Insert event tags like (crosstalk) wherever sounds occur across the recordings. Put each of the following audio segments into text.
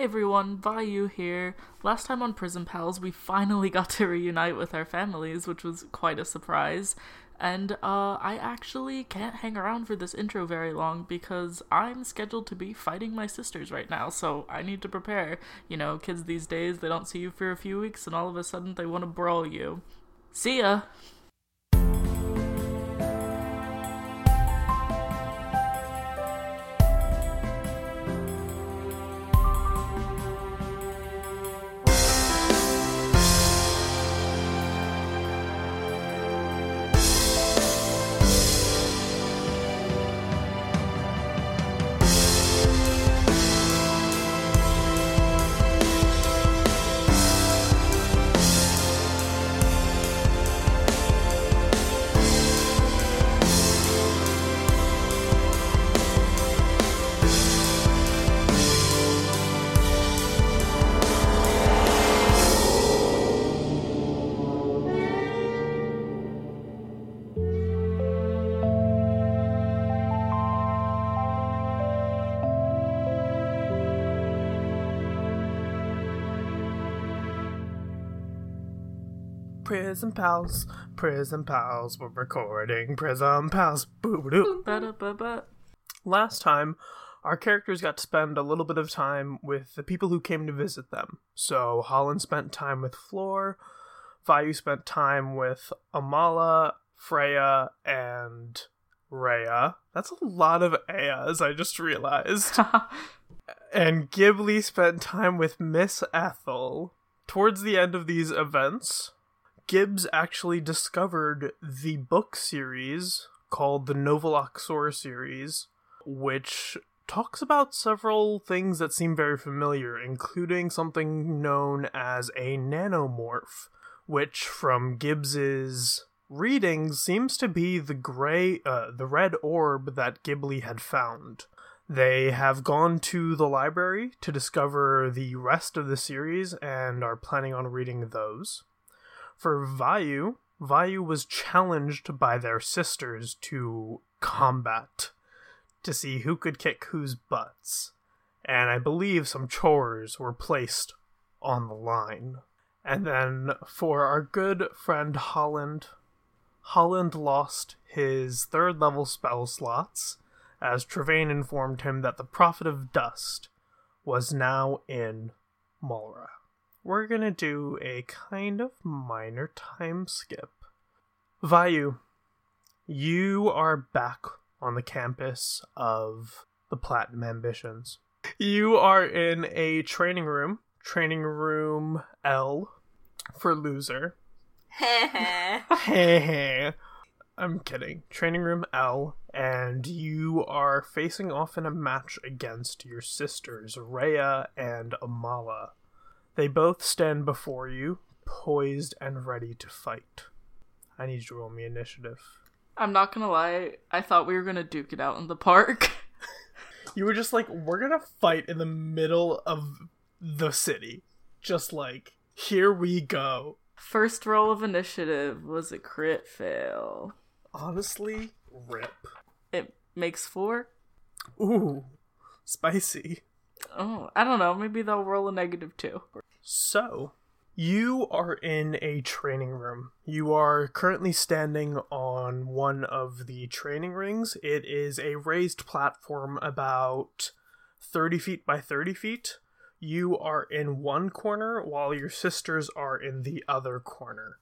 Everyone, Vayu here. Last time on Prison Pals, we finally (laughs) got to reunite with our families, which was quite a surprise. And uh, I actually can't hang around for this intro very long because I'm scheduled to be fighting my sisters right now, so I need to prepare. You know, kids these days, they don't see you for a few weeks and all of a sudden they want to brawl you. See ya! Prison Pals, Prison Pals, we're recording Prison Pals. Ba-da-ba-ba. Last time, our characters got to spend a little bit of time with the people who came to visit them. So Holland spent time with Floor, Vayu spent time with Amala, Freya, and Rhea. That's a lot of Ayas, I just realized. (laughs) and Ghibli spent time with Miss Ethel. Towards the end of these events, Gibbs actually discovered the book series called the Novaloxor series, which talks about several things that seem very familiar, including something known as a nanomorph, which from Gibbs's readings seems to be the gray uh, the red orb that Ghibli had found. They have gone to the library to discover the rest of the series and are planning on reading those. For Vayu, Vayu was challenged by their sisters to combat to see who could kick whose butts. And I believe some chores were placed on the line. And then for our good friend Holland, Holland lost his third level spell slots as Travaine informed him that the Prophet of Dust was now in Malra we're gonna do a kind of minor time skip. Vayu, you are back on the campus of the Platinum Ambitions. You are in a training room, training room L for loser. Heh (laughs) I'm kidding. Training room L, and you are facing off in a match against your sisters, Rhea and Amala. They both stand before you, poised and ready to fight. I need you to roll me initiative. I'm not gonna lie, I thought we were gonna duke it out in the park. (laughs) You were just like, we're gonna fight in the middle of the city. Just like, here we go. First roll of initiative was a crit fail. Honestly, rip. It makes four? Ooh, spicy. Oh, I don't know. Maybe they'll roll a negative two. So, you are in a training room. You are currently standing on one of the training rings. It is a raised platform about 30 feet by 30 feet. You are in one corner while your sisters are in the other corner.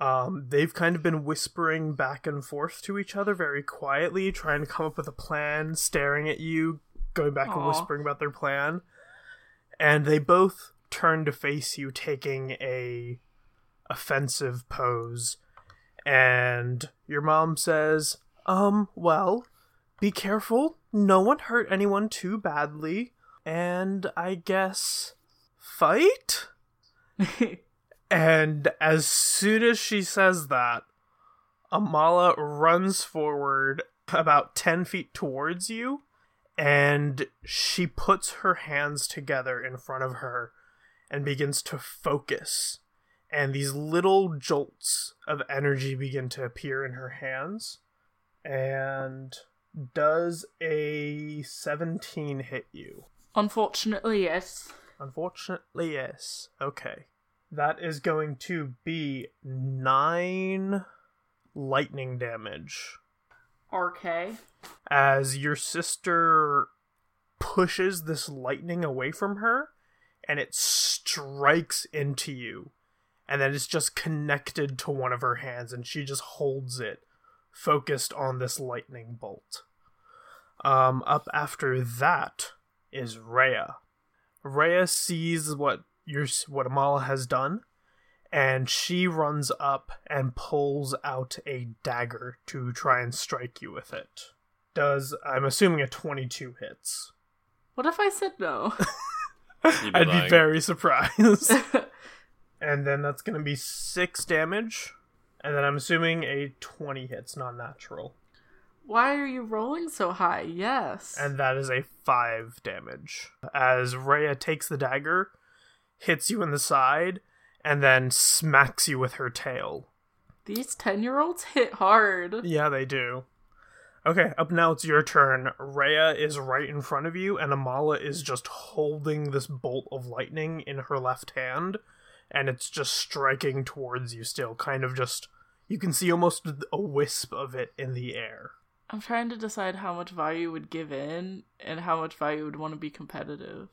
Um, they've kind of been whispering back and forth to each other very quietly, trying to come up with a plan, staring at you, going back and whispering about their plan. And they both turn to face you taking a offensive pose. And your mom says um well be careful. No one hurt anyone too badly. And i guess fight? (laughs) And as soon as she says that amala runs forward about 10 feet towards you and she puts her hands together in front of her and begins to focus. And these little jolts of energy begin to appear in her hands. And does a 17 hit you? Unfortunately, yes. Unfortunately, yes. Okay. That is going to be nine lightning damage RK. As your sister pushes this lightning away from her and it strikes into you. And then it's just connected to one of her hands and she just holds it focused on this lightning bolt. Um, up after that is Rhea. Rhea sees what your what Amala has done, and she runs up and pulls out a dagger to try and strike you with it. Does I'm assuming a 22 hits. What if I said no? You'd be I'd be very surprised. (laughs) and then that's going to be 6 damage. And then I'm assuming a 20 hits not natural. Why are you rolling so high? Yes. and that is a five damage. As Rhea takes the dagger, hits you in the side, and then smacks you with her tail. These 10 year olds hit hard. Yeah, they do. Okay, up now it's your turn. Rhea is right in front of you, and Amala is just holding this bolt of lightning in her left hand, and it's just striking towards you still, kind of just. You can see almost a wisp of it in the air. I'm trying to decide how much Vayu would give in and how much Vayu would want to be competitive.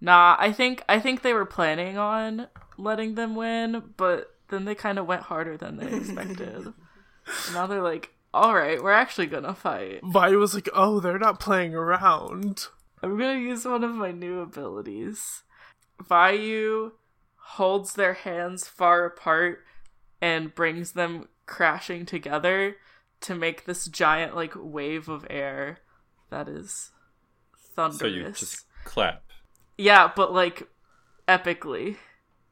Nah, I think I think they were planning on letting them win, but then they kind of went harder than they (laughs) expected. now they're like, "All right, we're actually gonna fight." Vi was like, oh, they're not playing around. I'm gonna use one of my new abilities. Vayu holds their hands far apart and brings them crashing together to make this giant like wave of air that is thunderous. So you just clap. Yeah, but like epically.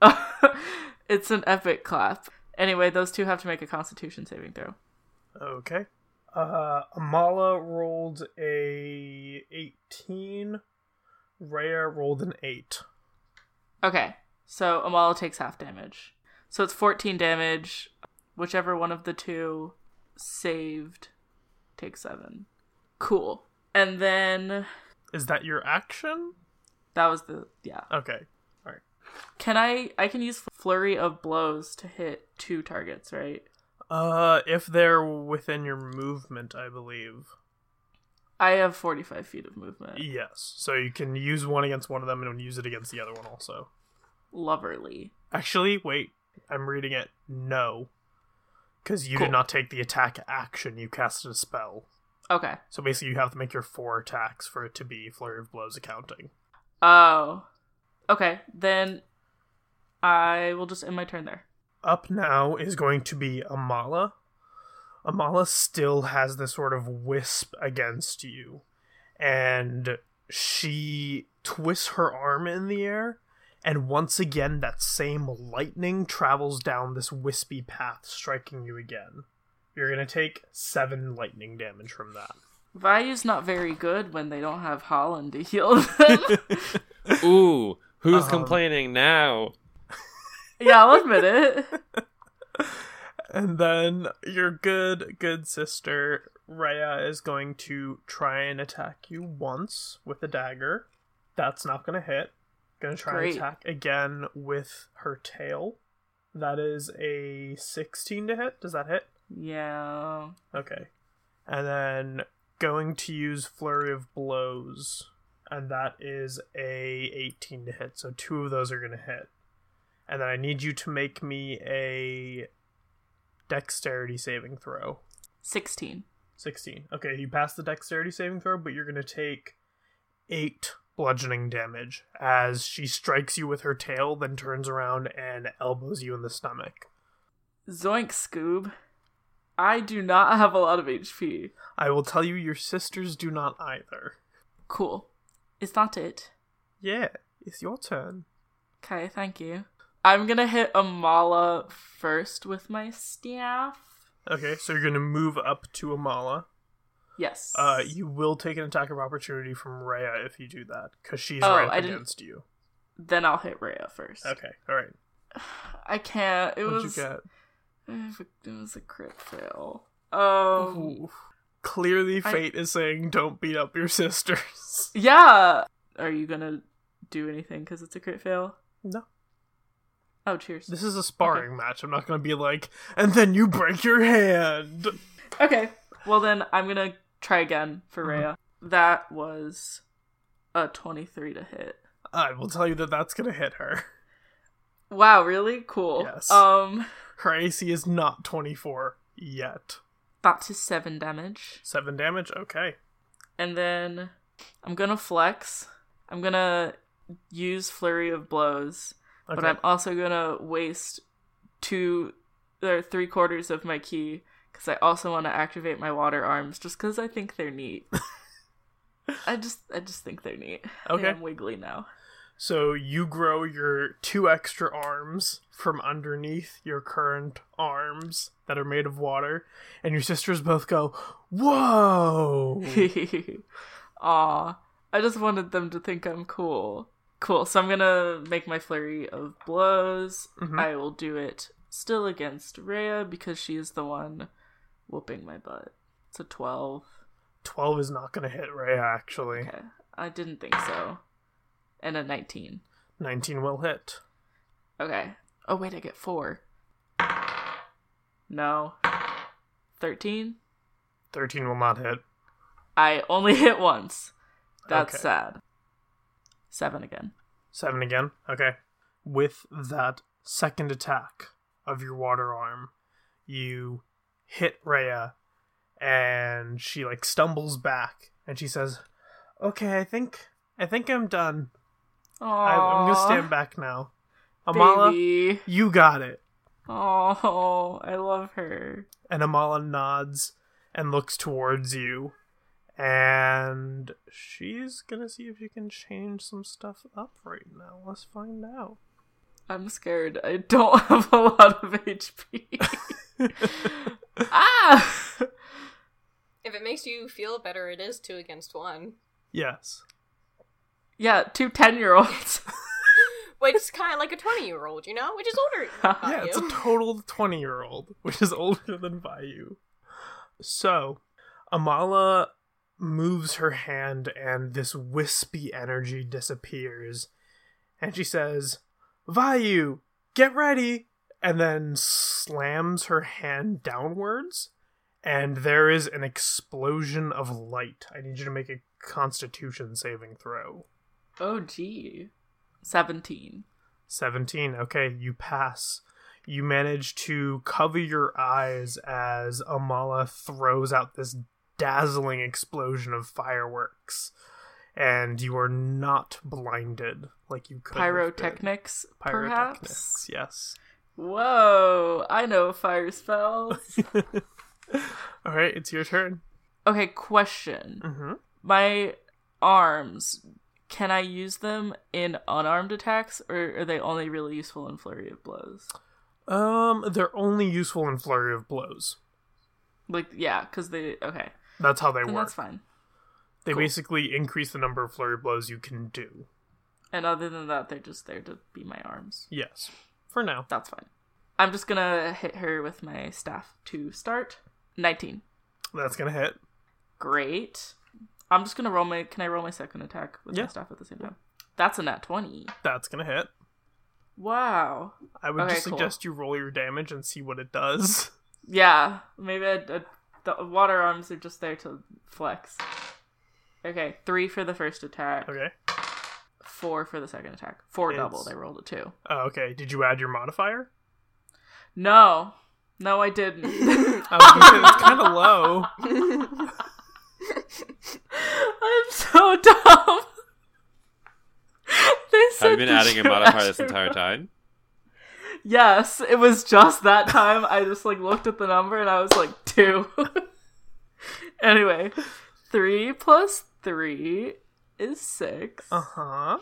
(laughs) it's an epic clap. Anyway, those two have to make a constitution saving throw. Okay. Uh, Amala rolled a 18. Rhea rolled an 8. Okay, so Amala takes half damage. So it's 14 damage. Whichever one of the two saved takes 7. Cool. And then Is that your action? that was the yeah. Okay. Alright. Can I I can use flurry of blows to hit two targets, right? Uh, if they're within your movement, I believe. I have 45 feet of movement. Yes. So you can use one against one of them and use it against the other one also. Loverly. Actually, wait. I'm reading it. No. Because you Cool. did not take the attack action, you casted a spell. Okay. So basically, you have to make your four attacks for it to be Flurry of Blows accounting. Oh. Okay, then I will just end my turn there. Up now is going to be Amala. Amala still has this sort of wisp against you, and she twists her arm in the air, and once again, that same lightning travels down this wispy path, striking you again. You're gonna take seven lightning damage from that. Vayu's not very good when they don't have Holland to heal them. (laughs) (laughs) Ooh, who's Um, complaining now? Yeah, I'll admit it. (laughs) And then your good, good sister, Rhea, is going to try and attack you once with a dagger. That's not going to hit. Going to try Great. and attack again with her tail. That is a 16 to hit. Does that hit? Yeah. Okay. And then going to use Flurry of Blows. And that is a 18 to hit. So two of those are going to hit. And then I need you to make me a dexterity saving throw. 16. 16. Okay, you passed the dexterity saving throw, but you're going to take 8 bludgeoning damage as she strikes you with her tail, then turns around and elbows you in the stomach. Zoink, Scoob. I do not have a lot of HP. I will tell you, your sisters do not either. Cool. Is that it? Yeah, it's your turn. Okay, thank you. I'm gonna hit Amala first with my staff. Okay, so you're going to move up to Amala. Yes. Uh, you will take an attack of opportunity from Rhea if you do that, because she's Oh, right I didn't- against you. Then I'll hit Rhea first. Okay, alright. (sighs) I can't. It What'd was. you get? (sighs) It was a crit fail. Um. Ooh. Clearly, I- fate is saying don't beat up your (laughs) sisters. Yeah. Are you gonna do anything because it's a crit fail? No. Oh, cheers. This is a sparring match. I'm not going to be like, and then you break your hand. Okay. Well, then I'm going to try again for. Rhea. That was a 23 to hit. I will tell you that that's going to hit her. Wow, really? Cool. Yes. Um, Her AC is not 24 yet. that's his 7 damage. 7 damage? Okay. And then I'm going to flex. I'm going to use Flurry of Blows. Okay. but I'm also gonna waste two or three quarters of my ki because I also want to activate my water arms just because I think they're neat. (laughs) I just I just think they're neat. Okay. I'm wiggly now. So you grow your two extra arms from underneath your current arms that are made of water, and your sisters both go, Whoa! (laughs) Aw. I just wanted them to think I'm cool. Cool. So I'm gonna make my flurry of blows. Mhm. I will do it still against Rhea because she is the one whooping my butt. It's a 12. 12 is not to hit Rhea, actually. Okay. I didn't think so. And a 19. 19 will hit. Okay. Oh, wait, I get four. No. 13? 13 will not hit. I only (laughs) hit once. That's Okay. sad. Seven again. 7 again. Okay. With that second attack of your water arm, you hit Rhea, and she like stumbles back, and she says, "Okay, I think I think I'm done. I, I'm gonna stand back now." Amala, Baby. you got it. Oh, I love her. And Amala nods and looks towards you, and she's gonna see if she can change some stuff up right now. Let's find out. I'm scared. I don't (laughs) have a lot of HP. (laughs) ah! If it makes you feel better, it is two against one. yes. Yeah, two 10 year olds. (laughs) Which is kind of like a 20 year old, you know? Which is older than Yeah, it's a total 20 year old, which is older than Vayu. So, Amala moves her hand and this wispy energy disappears. And she says, Vayu, get ready! And then slams her hand downwards. And there is an explosion of light. I need you to make a constitution saving throw. oh, gee. 17. 17. Okay, you pass. You manage to cover your eyes as Amala throws out this dazzling explosion of fireworks. And you are not blinded like you could. been. Pyrotechnics, perhaps? Yes. Whoa, I know fire spells. (laughs) All right, it's your turn. okay, question. hmm My arms, can I use them in unarmed attacks, or are they only really useful in flurry of blows? Um, they're only useful in flurry of blows. Like, yeah, because they. Okay, That's how they work. that's fine. They cool. basically increase the number of flurry blows you can do. And other than that, they're just there to be my arms. Yes, for now. That's fine. I'm just gonna hit her with my staff to start. 19. That's gonna hit. Great. I'm just gonna roll my. Can I roll my second attack with Yeah. my staff at the same time? That's a nat 20. That's gonna hit. Wow. I would Okay, just cool. suggest you roll your damage and see what it does. (laughs) Yeah, maybe I, I, the water arms are just there to flex. Okay, three for the first attack, Okay. four for the second attack. Four It's- doubled. I rolled a two. Oh, okay. Did you add your modifier? No, no, I didn't. (laughs) Oh, I was it's kind of low. (laughs) I'm so dumb. (laughs) they said Have you been adding a modifier this entire time? Yes, it was just that time. I just like looked at the number and I was like two. (laughs) anyway, three plus three is six. Uh huh.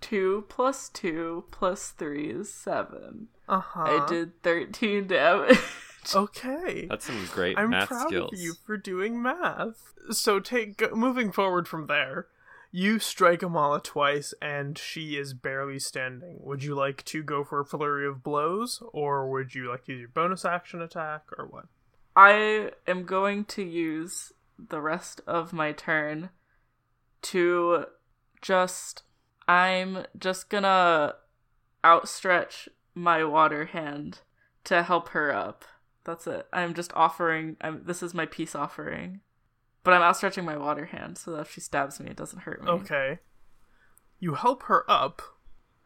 Two plus two plus three is seven. Uh huh. I did thirteen damage. (laughs) Okay. That's some great I'm math proud skills. of you for doing math. So take moving forward from there. You strike Amala twice, and she is barely standing. Would you like to go for a flurry of blows, or would you like to use your bonus action attack, or what? I am going to use the rest of my turn to just I'm just gonna outstretch my water hand to help her up. That's it. I'm just offering. I'm, this is my peace offering, but I'm outstretching my water hand so that if she stabs me, it doesn't hurt me. Okay. You help her up,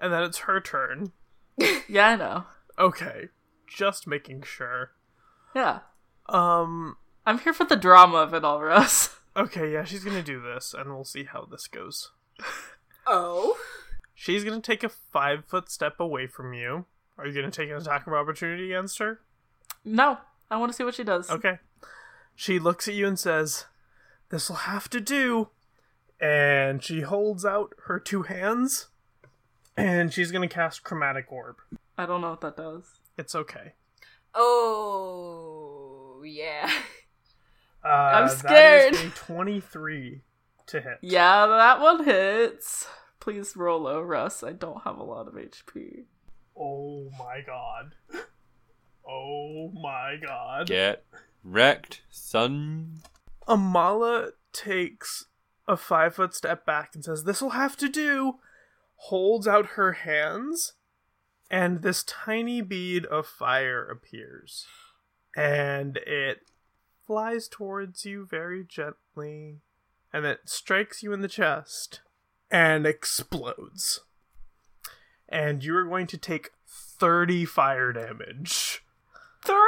and then it's her turn. (laughs) Yeah, I know. Okay. Just making sure. Yeah, Um. I'm here for the drama of it all, Russ. (laughs) Okay, yeah, she's gonna do this, and we'll see how this goes. Oh. She's gonna take a five foot step away from you. Are you gonna take an attack of opportunity against her? No, I want to see what she does. Okay. She looks at you and says, This'll have to do. And she holds out her two hands, and she's gonna cast Chromatic Orb. I don't know what that does. It's okay. Oh. Yeah. Uh, I'm scared. is a 23 to hit. Yeah, that one hits. Please roll low, Russ. I don't have a lot of HP. Oh my god. Oh my god. Get wrecked, son. Amala takes a five foot step back and says, This'll have to do. Holds out her hands, and this tiny bead of fire appears. And it flies towards you very gently, and it strikes you in the chest and explodes. And you are going to take 30 fire damage. 30?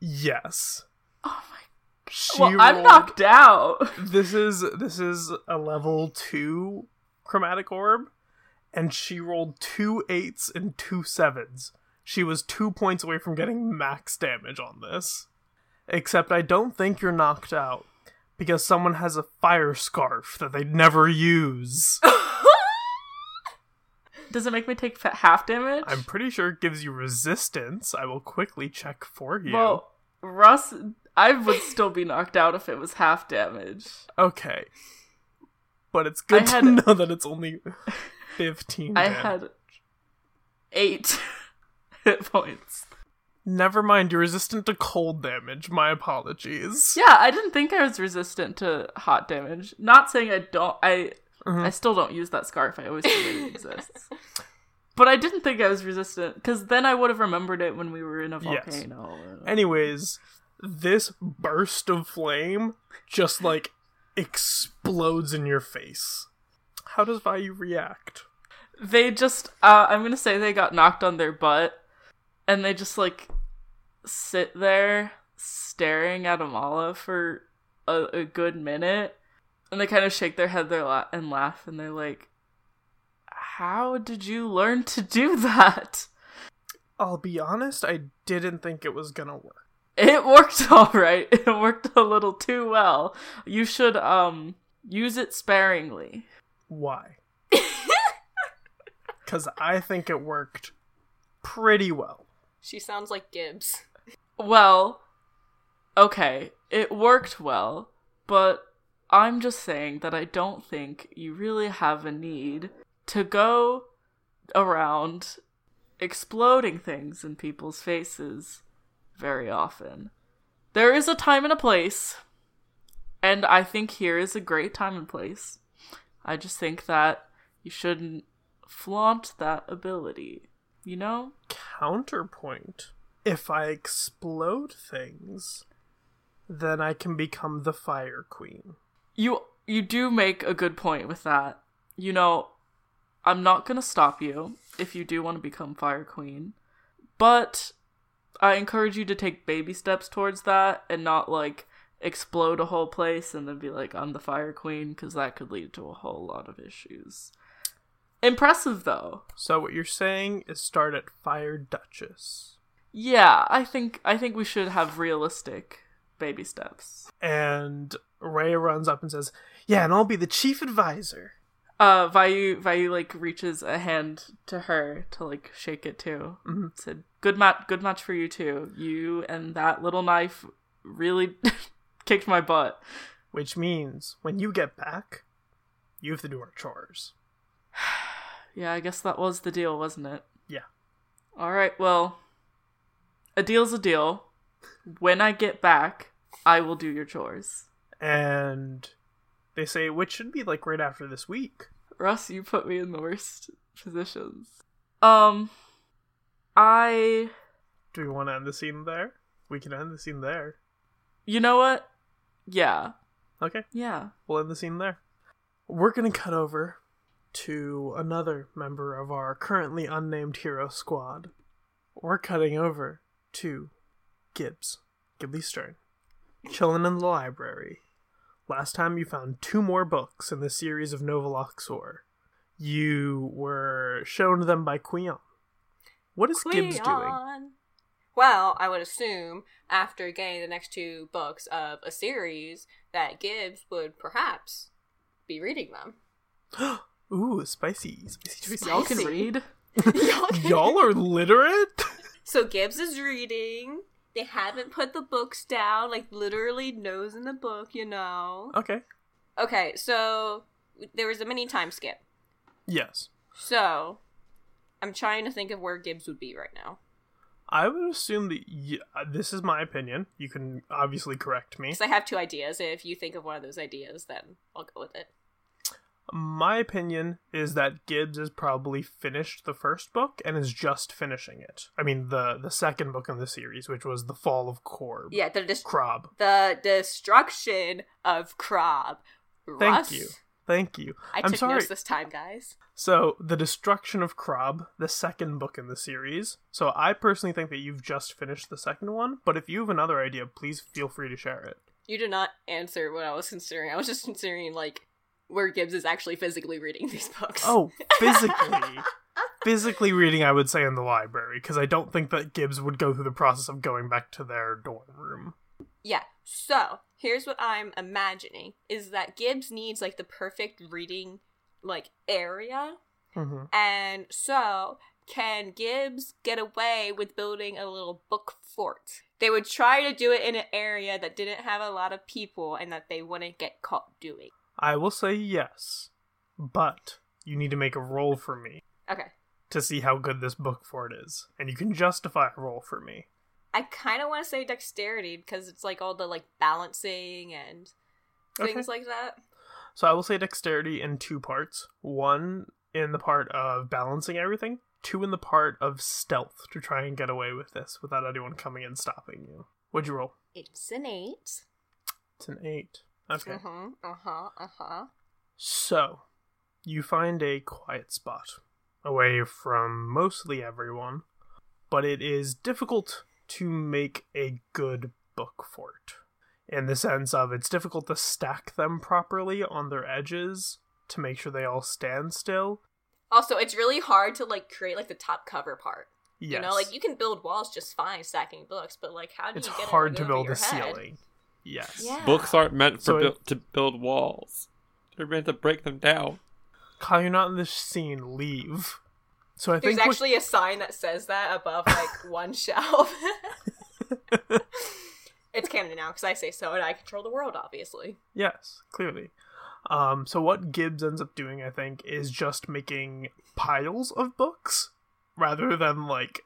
Yes. Oh my Well, I'm knocked out. (laughs) this is this is a level two chromatic orb, and she rolled two eights and two sevens. She was two points away from getting max damage on this. Except I don't think you're knocked out because someone has a fire scarf that they'd never use. (laughs) Does it make me take half damage? I'm pretty sure it gives you resistance. I will quickly check for you. Well, Russ, I would still be knocked out if it was half damage. okay. But it's good I to had- (laughs) know that it's only 15 I damage. had eight (laughs) hit points. Never mind, you're resistant to cold damage. My apologies. Yeah, I didn't think I was resistant to hot damage. Not saying I don't. I Mhm. I still don't use that scarf. I always forget it exists. But I didn't think I was resistant because then I would have remembered it when we were in a Yes. volcano. Anyways, this burst of flame just like explodes in your face. How does Vayu react? they just uh, i'm gonna say they got knocked on their butt and they just like sit there staring at amala for a, a good minute and they kind of shake their head there la- and laugh and they're like how did you learn to do (laughs) that I'll be honest, I didn't think it was gonna work. It worked (laughs) all right it worked a little too well you should um use it sparingly Why? (laughs) Because I think it worked pretty well. She sounds like Gibbs. Well, okay, it worked well, but I'm just saying that I don't think you really have a need to go around exploding things in people's faces very often. There is a time and a place, and I think here is a great time and place. I just think that you shouldn't flaunt that ability, you know? Counterpoint. If I explode things, then I can become the Fire Queen. you you do make a good point with that. You know, I'm not gonna stop you if you do want to become Fire Queen, but I encourage you to take baby steps towards that and not like explode a whole place and then be like I'm the Fire Queen because that could lead to a whole lot of issues. Impressive though. So what you're saying is start at Fire Duchess. Yeah, I think I think we should have realistic baby steps. And Rhea runs up and says, Yeah, and I'll be the chief advisor. Uh, Vayu Vayu like reaches a hand to her to like shake it too. Mhm. Said, "Good match, good match for you too. You and that little knife really (laughs) kicked my butt." Which means when you get back, you have to do our chores. (sighs) Yeah, I guess that was the deal, wasn't it? Yeah. All right. Well, a deal's a deal. When I get back, I will do your chores. And they say, which should be like right after this week. Russ, you put me in the worst positions. Um, I. Do we want to end the scene there? We can end the scene there. You know what? Yeah. Okay, Yeah. we'll end the scene there. We're gonna cut over to another member of our currently unnamed hero squad. We're cutting over to Gibbs, Ghibli Stern, chilling in the library. Last time you found two more books in the series of Nova Luxor. You were shown them by Quion. What is Gibbs doing? Well, I would assume after getting the next two books of a series that Gibbs would perhaps be reading them. (gasps) Ooh, spicy, spicy, spicy. Y'all can read. (laughs) Y'all can- (laughs) Y'all are literate? (laughs) So Gibbs is reading. They haven't put the books down, like literally nose in the book, you know. okay. Okay, so there was a mini time skip. Yes. So I'm trying to think of where Gibbs would be right now. I would assume that y- uh, this is my opinion. You can obviously correct me. Because I have two ideas. If you think of one of those ideas, then I'll go with it. My opinion is that Gibbs has probably finished the first book and is just finishing it. I mean, the the second book in the series, which was the Fall of Korb. Yeah, the dis- Krob. the destruction of Krob. Thank Russ, you. Thank you. I I'm took sorry. notes this time, guys. So, the destruction of Krob, the second book in the series. So, I personally think that you've just finished the second one, but if you have another idea, please feel free to share it. You did not answer what I was considering. I was just considering like where Gibbs is actually physically reading (laughs) these books. Oh, physically. (laughs) physically reading, I would say in the library, because I don't think that Gibbs would go through the process of going back to their dorm room. Yeah. So here's what I'm imagining: is that Gibbs needs like the perfect reading like area, hmm and so can Gibbs get away with building a little book fort? They would try to do it in an area that didn't have a lot of people and that they wouldn't get caught doing. I will say yes, but you need to make a roll for me Okay. to see how good this book fort is, and you can justify a roll for me. I kind of want to say dexterity because it's like all the like balancing and Okay. things like that. So I will say dexterity in two parts. One in the part of balancing everything, two in the part of stealth to try and get away with this without anyone coming and stopping you. What'd you roll? It's an eight. It's an eight. Okay. Uh huh. Uh huh. Uh huh. So, you find a quiet spot away from mostly everyone, but it is difficult to make a good book fort. In the sense of it's difficult to stack them properly on their edges to make sure they all stand still. Also, it's really hard to like create like the top cover part. Yes. You know, like you can build walls just fine stacking books, but like how do it's you get hard to build your a head? ceiling. Yes. Yeah. Books aren't meant for So it- to build walls. They're meant to break them down. Kyle, you're not in this scene. Leave. So I There's think what- actually a sign that says that above like (laughs) one shelf. (laughs) it's canon now because I say so, and I control the world, obviously. Yes, clearly. Um, so what Gibbs ends up doing, I think, is just making piles of books rather than like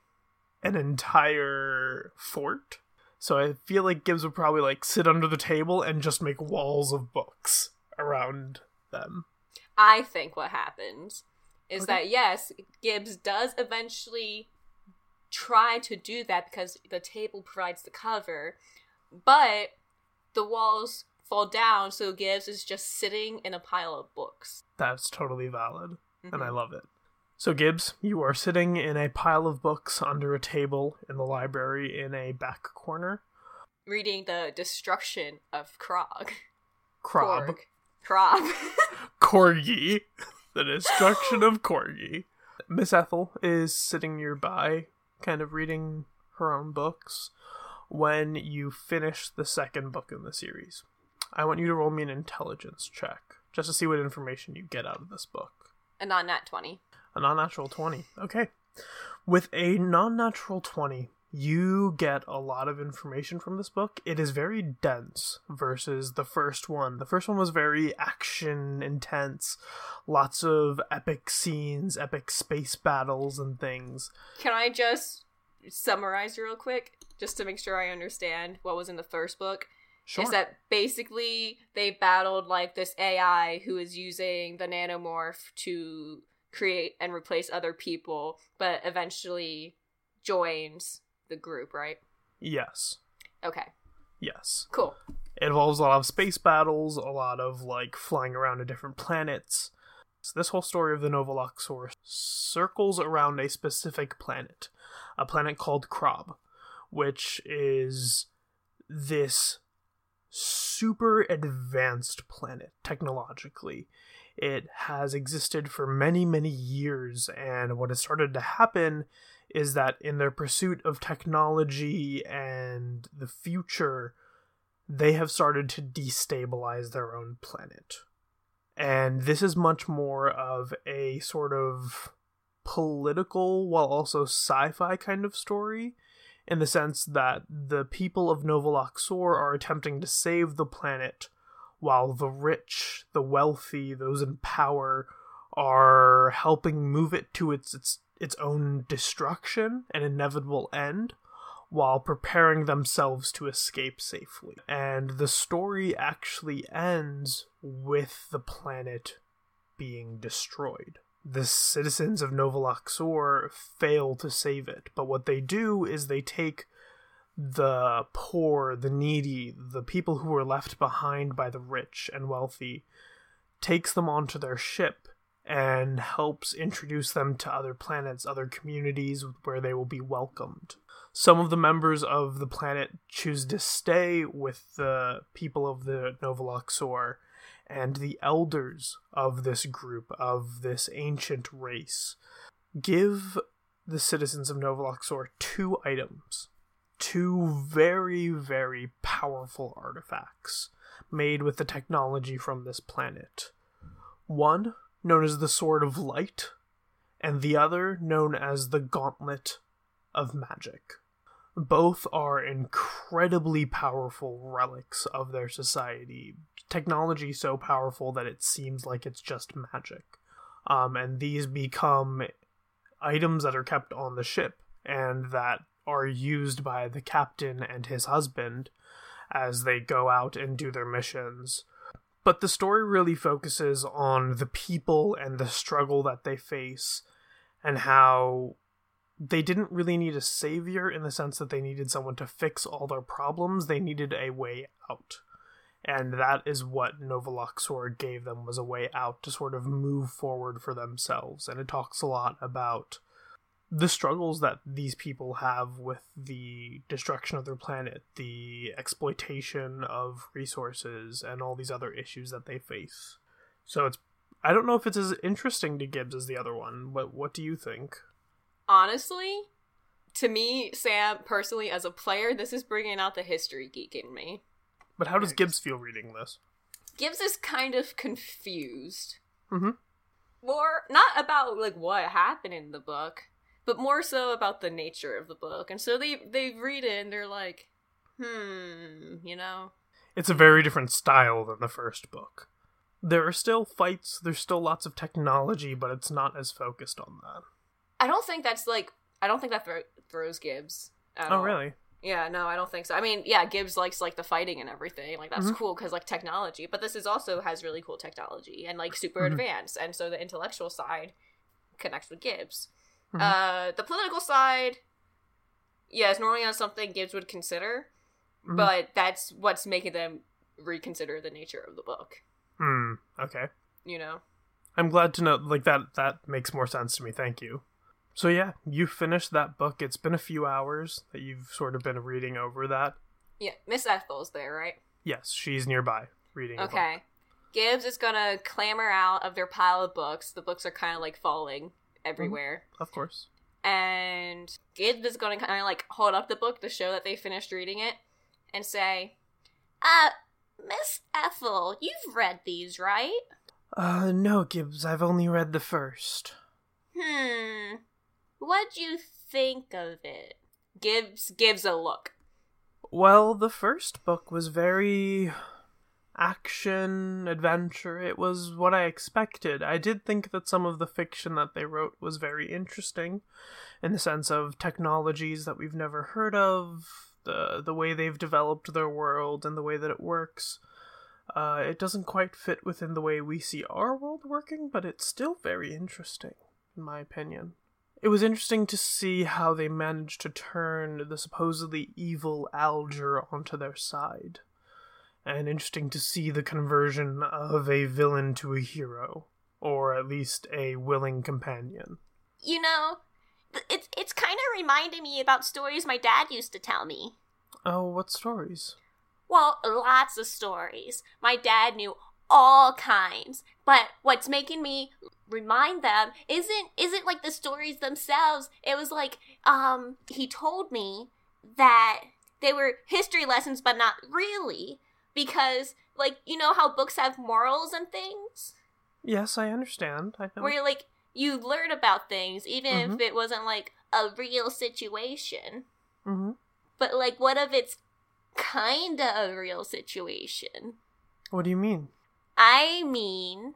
an entire fort. So I feel like Gibbs would probably like sit under the table and just make walls of books around them. I think what happens is Okay. that yes, Gibbs does eventually try to do that because the table provides the cover, but the walls fall down, so Gibbs is just sitting in a pile of books. That's totally valid, and I Mhm. love it. So Gibbs, you are sitting in a pile of books under a table in the library in a back corner. reading the destruction of Krog. Krob. Korg. Krog. (laughs) Corgi. The destruction of Corgi. Miss Ethel is sitting nearby, kind of reading her own books, when you finish the second book in the series. I want you to roll me an intelligence check, just to see what information you get out of this book. a non nat 20. A non natural 20. Okay. With a non natural 20, you get a lot of information from this book. It is very dense versus the first one. The first one was very action intense, lots of epic scenes, epic space battles, and things. Can I just summarize real quick, just to make sure I understand what was in the first book? Sure. is that basically they battled like this AI who is using the nanomorph to create and replace other people, but eventually joins the group, right? yes. Okay, Yes. cool. It involves a lot of space battles, a lot of like flying around to different planets. So this whole story of the Nova Luxor circles around a specific planet, a planet called Krob, which is this super advanced planet technologically. It has existed for many, many years, and what has started to happen is that in their pursuit of technology and the future, they have started to destabilize their own planet. And this is much more of a sort of political while also sci-fi kind of story in the sense that the people of Novalaxor are attempting to save the planet while the rich, the wealthy, those in power are helping move it to its its its own destruction and inevitable end while preparing themselves to escape safely. And the story actually ends with the planet being destroyed. The citizens of Nova Luxor fail to save it, but what they do is they take the poor, the needy, the people who were left behind by the rich and wealthy, takes them onto their ship and helps introduce them to other planets, other communities where they will be welcomed. Some of the members of the planet choose to stay with the people of the Nova Luxor, and the elders of this group, of this ancient race, give the citizens of Nova Luxor two items. Two very, very powerful artifacts made with the technology from this planet. One, known as the Sword of Light, and the other, known as the Gauntlet of Magic. Both are incredibly powerful relics of their society. Technology so powerful that it seems like it's just magic. Um, and these become items that are kept on the ship and that are used by the captain and his husband as they go out and do their missions. But the story really focuses on the people and the struggle that they face and how they didn't really need a savior in the sense that they needed someone to fix all their problems. They needed a way out. And that is what Nova gave them was a way out to sort of move forward for themselves. And it talks a lot about the struggles that these people have with the destruction of their planet, the exploitation of resources, and all these other issues that they face. So it's I don't know if it's as interesting to Gibbs as the other one. but what do you think? Honestly, to me, Sam, personally, as a player, this is bringing out the history geek in me. But how does Gibbs feel reading this? Gibbs is kind of confused. Mm-hmm. More not about like what happened in the book, but more so about the nature of the book. And so they they read it and they're like, hmm, you know. It's a very different style than the first book. There are still fights, there's still lots of technology, but it's not as focused on that. I don't think that's like I don't think that thro- throws Gibbs. Oh, all. really? Yeah, no, I don't think so. I mean, yeah, Gibbs likes like the fighting and everything. Like that's Mhm. cool because like technology. But this is also has really cool technology and like super Mhm. advanced, and so the intellectual side connects with Gibbs. Mhm. Uh, the political side, yeah, it's normally not something Gibbs would consider, Mhm. but that's what's making them reconsider the nature of the book. Hmm, okay. You know. I'm glad to know like that that makes more sense to me. Thank you. So yeah, you finished that book. It's been a few hours that you've sort of been reading over that. Yeah, Miss Ethel's there, right? Yes, she's nearby reading. Okay. Gibbs is gonna clamor out of their pile of books. The books are kind of like falling everywhere. Of course. And Gibbs is gonna kind of like hold up the book to show that they finished reading it and say, Uh, Miss Ethel, you've read these, right? Uh no, Gibbs, I've only read the first. Hmm. What'd you think of it? Gibbs gives a look. Well, the first book was very action, adventure. It was what I expected. I did think that some of the fiction that they wrote was very interesting in the sense of technologies that we've never heard of, the the way they've developed their world and the way that it works. Uh, it doesn't quite fit within the way we see our world working, but it's still very interesting, in my opinion. It was interesting to see how they managed to turn the supposedly evil Alger onto their side, and interesting to see the conversion of a villain to a hero, or at least a willing companion. You know, it's it's kind of reminding me about stories my dad used to tell me. Oh, what stories? Well, lots of stories. My dad knew all kinds. But what's making me remind them isn't isn't like the stories themselves. It was like um he told me that they were history lessons but not really because like you know how books have morals and things Yes, I understand. I know. where like you learn about things even Mhm. if it wasn't like a real situation. hmm But like what if it's kind of a real situation? What do you mean? I mean,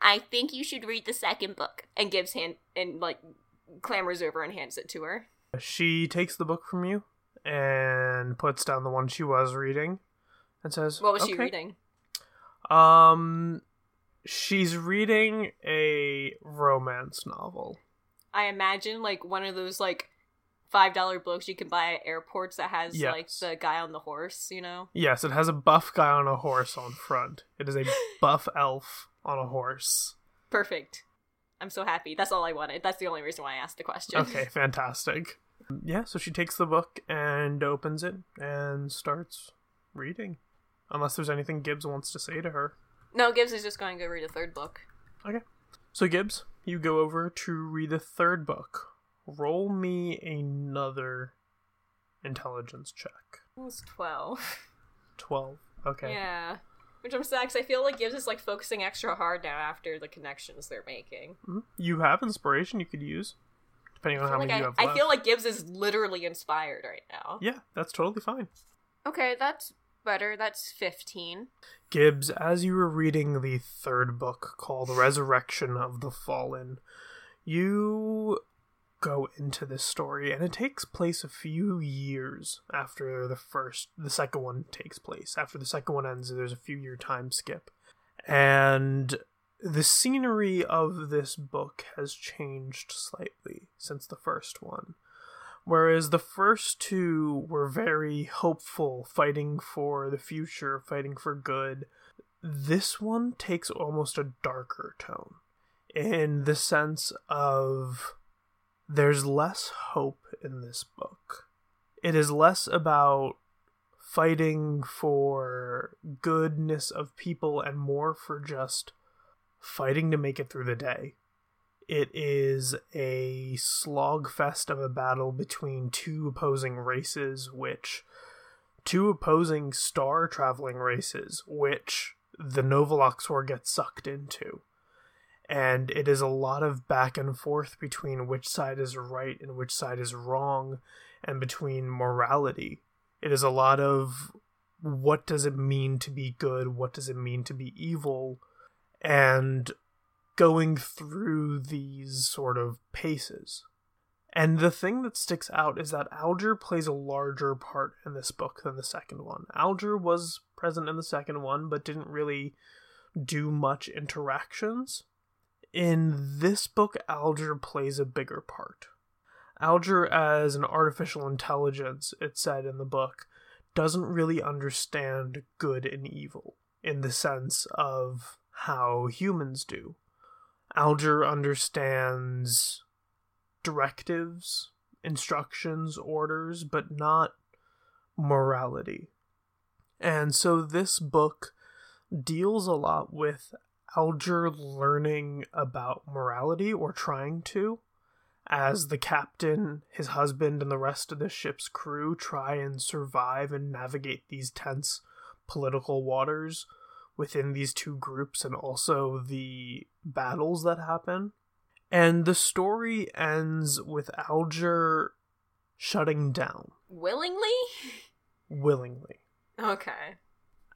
I think you should read the second book. and gives hand and like clambers over and hands it to her. She takes the book from you and puts down the one she was reading and says, What was she reading? Um, she's reading a romance novel. I imagine like one of those like five dollar books you can buy at airports that has like the guy on the horse, you know? Yes, it has a buff guy on a horse on front. It is a (laughs) buff elf on a horse. Perfect. I'm so happy. That's all I wanted. That's the only reason why I asked the question. Okay, (laughs) fantastic. Yeah, so she takes the book and opens it and starts reading. Unless there's anything Gibbs wants to say to her. No, Gibbs is just going to go read a third book. Okay. So Gibbs, you go over to read the third book. Roll me another intelligence check. It was twelve. 12. Okay. Yeah. Which I'm sad 'cause I feel like Gibbs is like focusing extra hard now after the connections they're making. Mhm. You have inspiration you could use, depending on how feel, many like you I, have I left. feel like Gibbs is literally inspired right now. Yeah, that's totally fine. Okay, that's better. That's 15. Gibbs, as you were reading the third book called The Resurrection of the Fallen, you go into this story and it takes place a few years after the first the second one takes place. After the second one ends, there's a few year time skip. And the scenery of this book has changed slightly since the first one. Whereas the first two were very hopeful, fighting for the future, fighting for good, this one takes almost a darker tone in the sense of there's less hope in this book. It is less about fighting for goodness of people and more for just fighting to make it through the day. It is a slogfest of a battle between two opposing races, which two opposing star traveling races, which the Novaloxor gets sucked into. And it is a lot of back and forth between which side is right and which side is wrong, and between morality. It is a lot of what does it mean to be good, what does it mean to be evil, and going through these sort of paces. And the thing that sticks out is that Alger plays a larger part in this book than the second one. Alger was present in the second one, but didn't really do much interactions. In this book, Alger plays a bigger part. Alger, as an artificial intelligence, it said in the book, doesn't really understand good and evil in the sense of how humans do. Alger understands directives, instructions, orders, but not morality. And so this book deals a lot with Alger learning about morality or trying to as the captain, his husband, and the rest of the ship's crew try and survive and navigate these tense political waters within these two groups and also the battles that happen. And the story ends with Alger shutting down Willingly? willingly. Okay.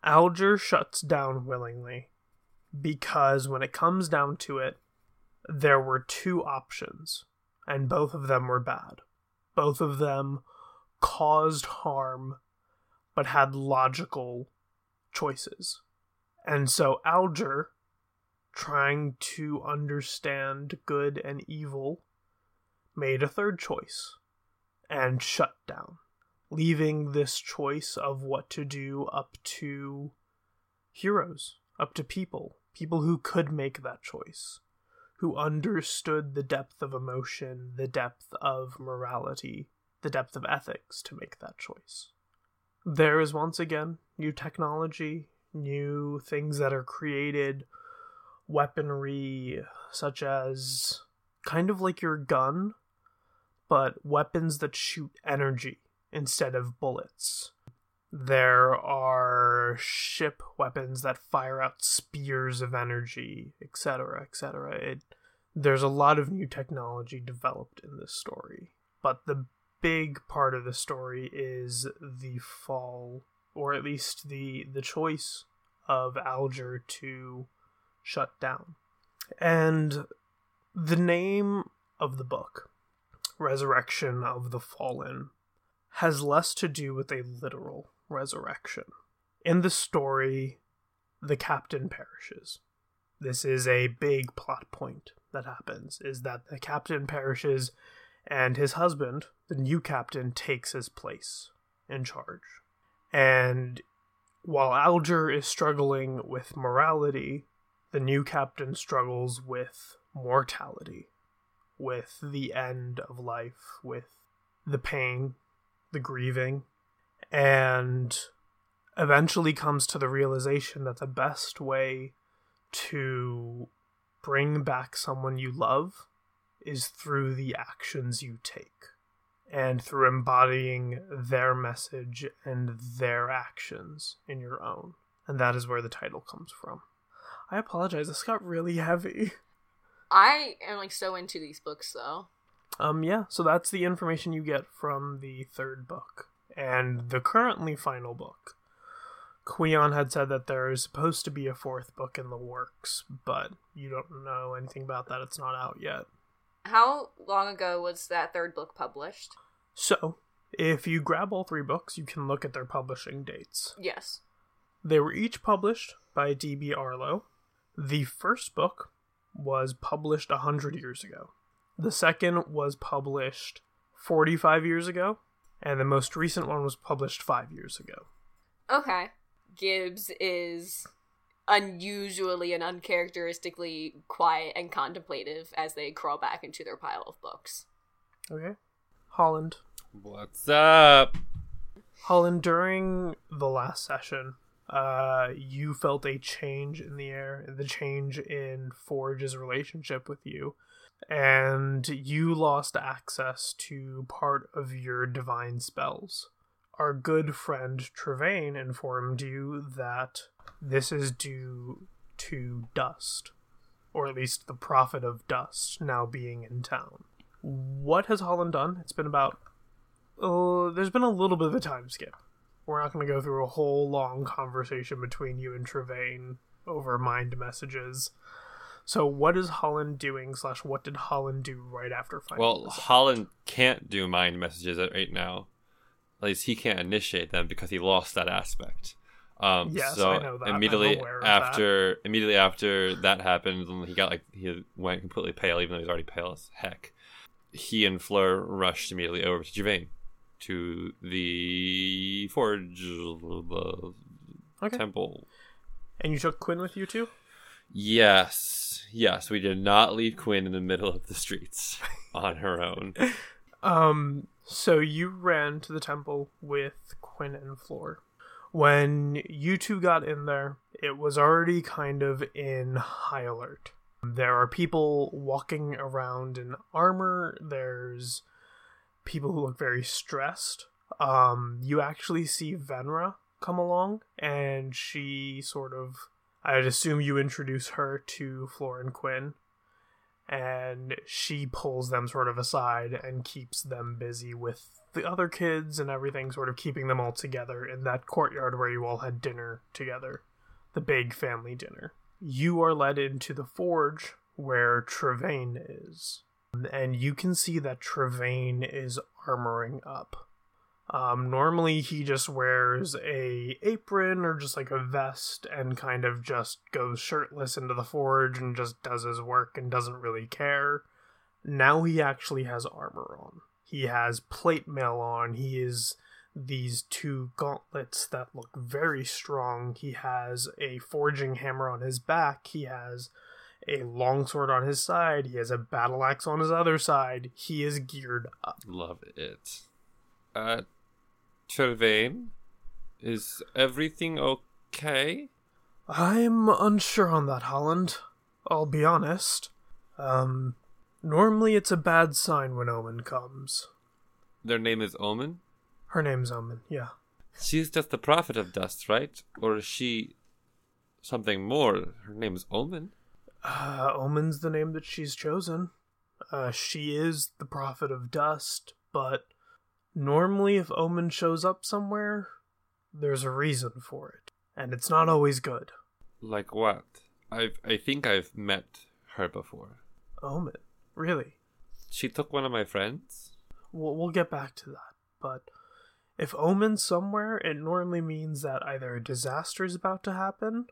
Alger shuts down willingly because when it comes down to it, there were two options, and both of them were bad. Both of them caused harm but had logical choices. And so Alger, trying to understand good and evil, made a third choice and shut down, leaving this choice of what to do up to heroes, up to people, people who could make that choice, who understood the depth of emotion, the depth of morality, the depth of ethics to make that choice. There is once again new technology, new things that are created, weaponry such as kind of like your gun, but weapons that shoot energy instead of bullets. There are ship weapons that fire out spears of energy, etc., etc. It there's a lot of new technology developed in this story, but the big part of the story is the fall, or at least the the choice of Alger to shut down. And the name of the book, Resurrection of the Fallen, has less to do with a literal resurrection. In the story, the captain perishes. This is a big plot point that happens is that the captain perishes and his husband, the new captain, takes his place in charge. And while Alger is struggling with morality, the new captain struggles with mortality, with the end of life, with the pain, the grieving, and eventually comes to the realization that the best way to bring back someone you love is through the actions you take and through embodying their message and their actions in your own. And that is where the title comes from. I apologize, this got really heavy. (laughs) I am like so into these books though. Um yeah, so that's the information you get from the third book and the currently final book. Kwion had said that there is supposed to be a fourth book in the works, but you don't know anything about that. It's not out yet. How long ago was that third book published? So, if you grab all three books, you can look at their publishing dates. Yes. They were each published by D.B. Arlo. The first book was published 100 years ago. The second was published 45 years ago, and the most recent one was published 5 years ago. Okay. Gibbs is unusually and uncharacteristically quiet and contemplative as they crawl back into their pile of books. Okay. Holland. What's up? Holland, during the last session, uh, you felt a change in the air, the change in Forge's relationship with you, and you lost access to part of your divine spells. Our good friend Trevane informed you that this is due to Dust, or at least the Prophet of Dust now being in town. What has Holland done? It's been about. Uh, there's been a little bit of a time skip. We're not going to go through a whole long conversation between you and Trevane over mind messages. So, what is Holland doing? Slash, what did Holland do right after finding Well? Holland can't do mind messages right now. At least he can't initiate them because he lost that aspect. Um, Yes, so I know that. I'm immediately after immediately after that happened, he got like he went completely pale, even though he's already pale as heck. He and Fleur rushed immediately over to Trevane, to the forge, the Okay. temple. And you took Quinn with you too? Yes, yes, we did not leave Quinn in the middle of the streets (laughs) on her own. Um, so you ran to the temple with Quinn and Fleur. When you two got in there, it was already kind of in high alert. There are people walking around in armor. There's people who look very stressed. Um, you actually see Venra come along, and she sort of. I'd assume you introduce her to Florin Quinn and she pulls them sort of aside and keeps them busy with the other kids and everything, sort of keeping them all together in that courtyard where you all had dinner together, the big family dinner. You are led into the forge where Trevane is, and you can see that Trevane is armoring up. Um, normally he just wears a apron or just like a vest and kind of just goes shirtless into the forge and just does his work and doesn't really care. Now he actually has armor on. He has plate mail on. He is these two gauntlets that look very strong. He has a forging hammer on his back. He has a longsword on his side. He has a battle axe on his other side. He is geared up. Love it. Uh, Trevane, is everything okay? I'm unsure on that, Holland. I'll be honest. Um, normally it's a bad sign when Omen comes. Their name is Omen? Her name's Omen, yeah. She's just the prophet of dust, right? Or is she something more? Her name is Omen? Uh, Omen's the name that she's chosen. Uh, she is the prophet of dust, but normally if Omen shows up somewhere, there's a reason for it. And it's not always good. Like what? I've I think I've met her before. Omen? Really? She took one of my friends. We'll, we'll get back to that. But if Omen's somewhere, it normally means that either a disaster is about to happen,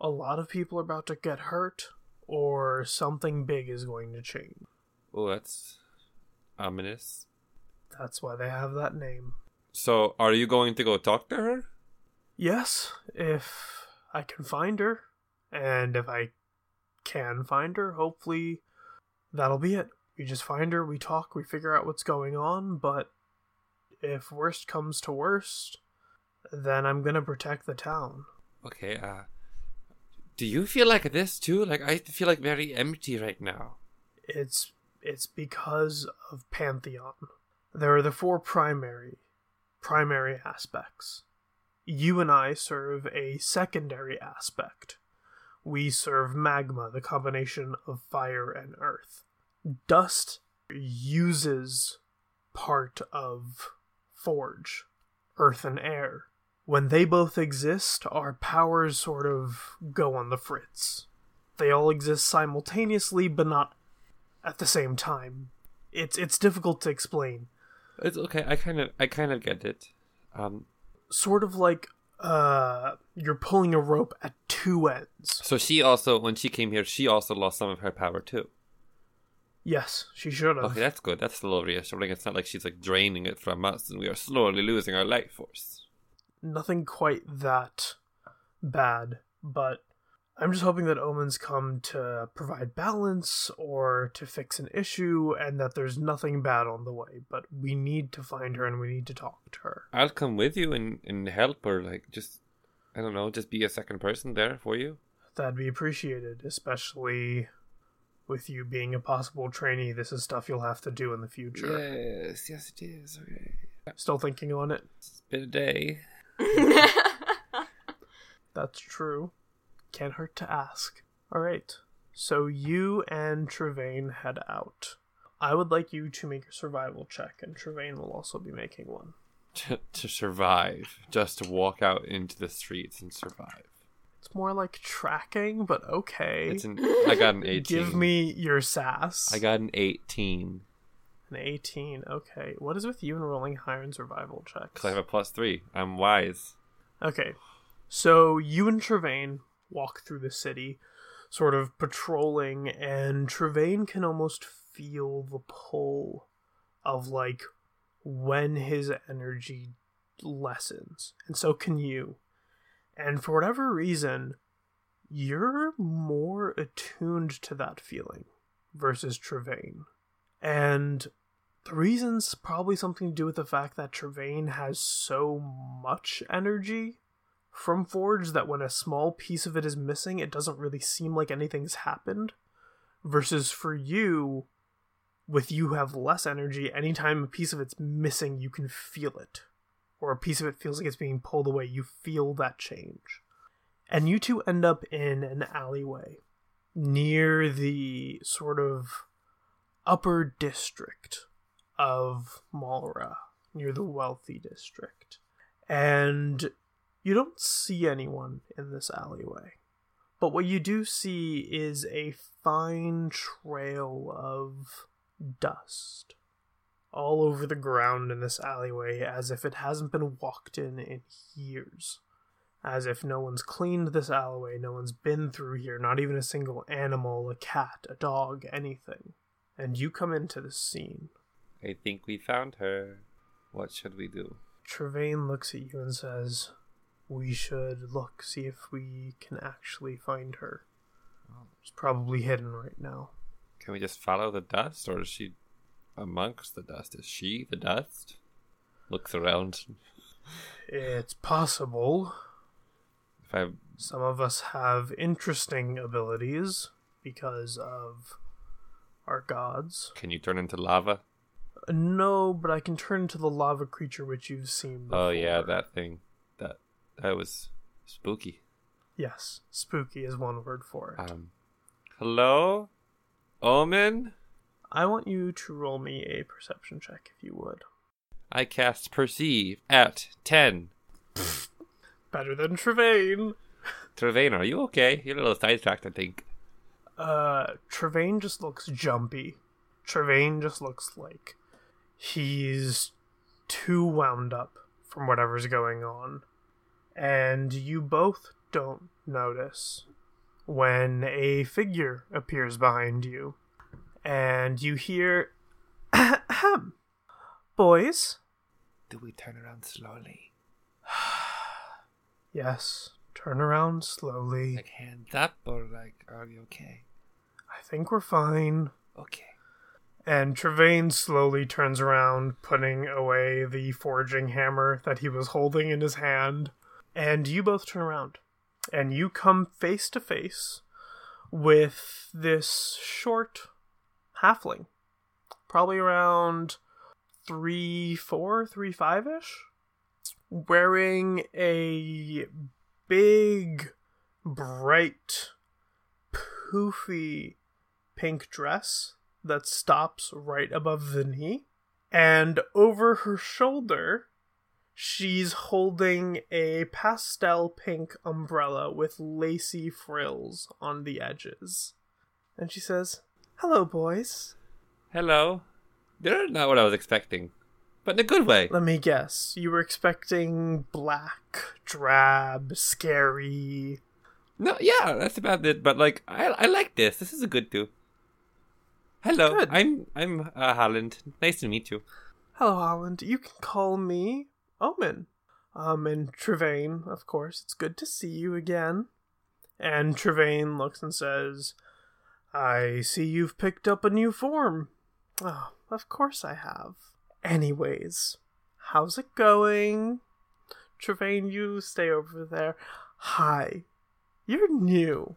a lot of people are about to get hurt, or something big is going to change. Oh, that's ominous. That's why they have that name. So, are you going to go talk to her? Yes, if I can find her. And if I can find her, hopefully that'll be it. We just find her, we talk, we figure out what's going on, but if worst comes to worst, then I'm gonna protect the town. Okay, uh do you feel like this too? Like I feel like very empty right now. It's it's because of Pantheon. There are the four primary primary aspects. You and I serve a secondary aspect. We serve magma, the combination of fire and earth. Dust uses part of forge, earth and air. When they both exist, our powers sort of go on the fritz. They all exist simultaneously, but not at the same time. It's it's difficult to explain. It's okay. I kind of I kind of get it. Um Sort of like uh you're pulling a rope at two ends. so she also when she came here, she also lost some of her power too. Yes, she should have. Okay, that's good. That's a little reassuring. It's not like she's like draining it from us and we are slowly losing our life force. Nothing quite that bad, but I'm just hoping that omens come to provide balance or to fix an issue and that there's nothing bad on the way. But we need to find her and we need to talk to her. I'll come with you and, and help or like just I don't know, just be a second person there for you. That'd be appreciated, especially with you being a possible trainee. This is stuff you'll have to do in the future. Yes, yes it is. Okay. Still thinking on it? It's been a day. (laughs) That's true. Can't hurt to ask. Alright, so you and Trevane head out. I would like you to make a survival check, and Trevane will also be making one. To, to survive, just to walk out into the streets and survive. It's more like tracking, but okay. It's an, I got an 18. Give me your sass. I got an 18. An 18. Okay. What is with you and rolling higher in survival checks? Because I have a plus 3. I'm wise. Okay. So you and Trevane walk through the city, sort of patrolling, and Trevane can almost feel the pull of like when his energy lessens. And so can you. And for whatever reason, you're more attuned to that feeling versus Trevane. And the reason's probably something to do with the fact that Trevane has so much energy from Forge that when a small piece of it is missing, it doesn't really seem like anything's happened. Versus for you, with you have less energy, anytime a piece of it's missing, you can feel it. Or a piece of it feels like it's being pulled away, you feel that change. And you two end up in an alleyway near the sort of upper district of Malra, near the wealthy district. And you don't see anyone in this alleyway. But what you do see is a fine trail of dust all over the ground in this alleyway as if it hasn't been walked in in years. As if no one's cleaned this alleyway, no one's been through here, not even a single animal, a cat, a dog, anything. And you come into this scene. I think we found her. What should we do? Trevane looks at you and says, We should look, see if we can actually find her. She's probably hidden right now. Can we just follow the dust, or is she amongst the dust? Is she the dust? Looks around. It's possible. If I Some of us have interesting abilities because of our gods. can you turn into lava? No, but I can turn into the lava creature which you've seen. Oh yeah, that thing. That that was spooky. Yes, spooky is one word for it. Um, hello, Omen. I want you to roll me a perception check if you would. I cast perceive at ten. Better than Trevane. (laughs) Trevane, are you okay? You're a little sidetracked, I think. Uh, Trevane just looks jumpy. Trevane just looks like he's too wound up from whatever's going on. And you both don't notice when a figure appears behind you. And you hear, Ahem. Boys? Do we turn around slowly? (sighs) Yes, turn around slowly. Like hands up, or like, are you okay? I think we're fine. Okay. And Trevane slowly turns around, putting away the forging hammer that he was holding in his hand. And you both turn around. And you come face to face with this short halfling. Probably around three, four, three, five ish. Wearing a big, bright, poofy pink dress that stops right above the knee. And over her shoulder, she's holding a pastel pink umbrella with lacy frills on the edges. And she says, Hello, boys. Hello. They're not what I was expecting, but in a good way. Let me guess. You were expecting black, drab, scary. No, yeah, that's about it. But like, I I like this. This is a good too. Hello, Good. I'm I'm uh, Holland. Nice to meet you. Hello, Holland. You can call me Omen. Um, and Trevane, of course. It's good to see you again. And Trevane looks and says, I see you've picked up a new form. Oh, of course I have. Anyways, how's it going? Trevane, you stay over there. Hi. You're new.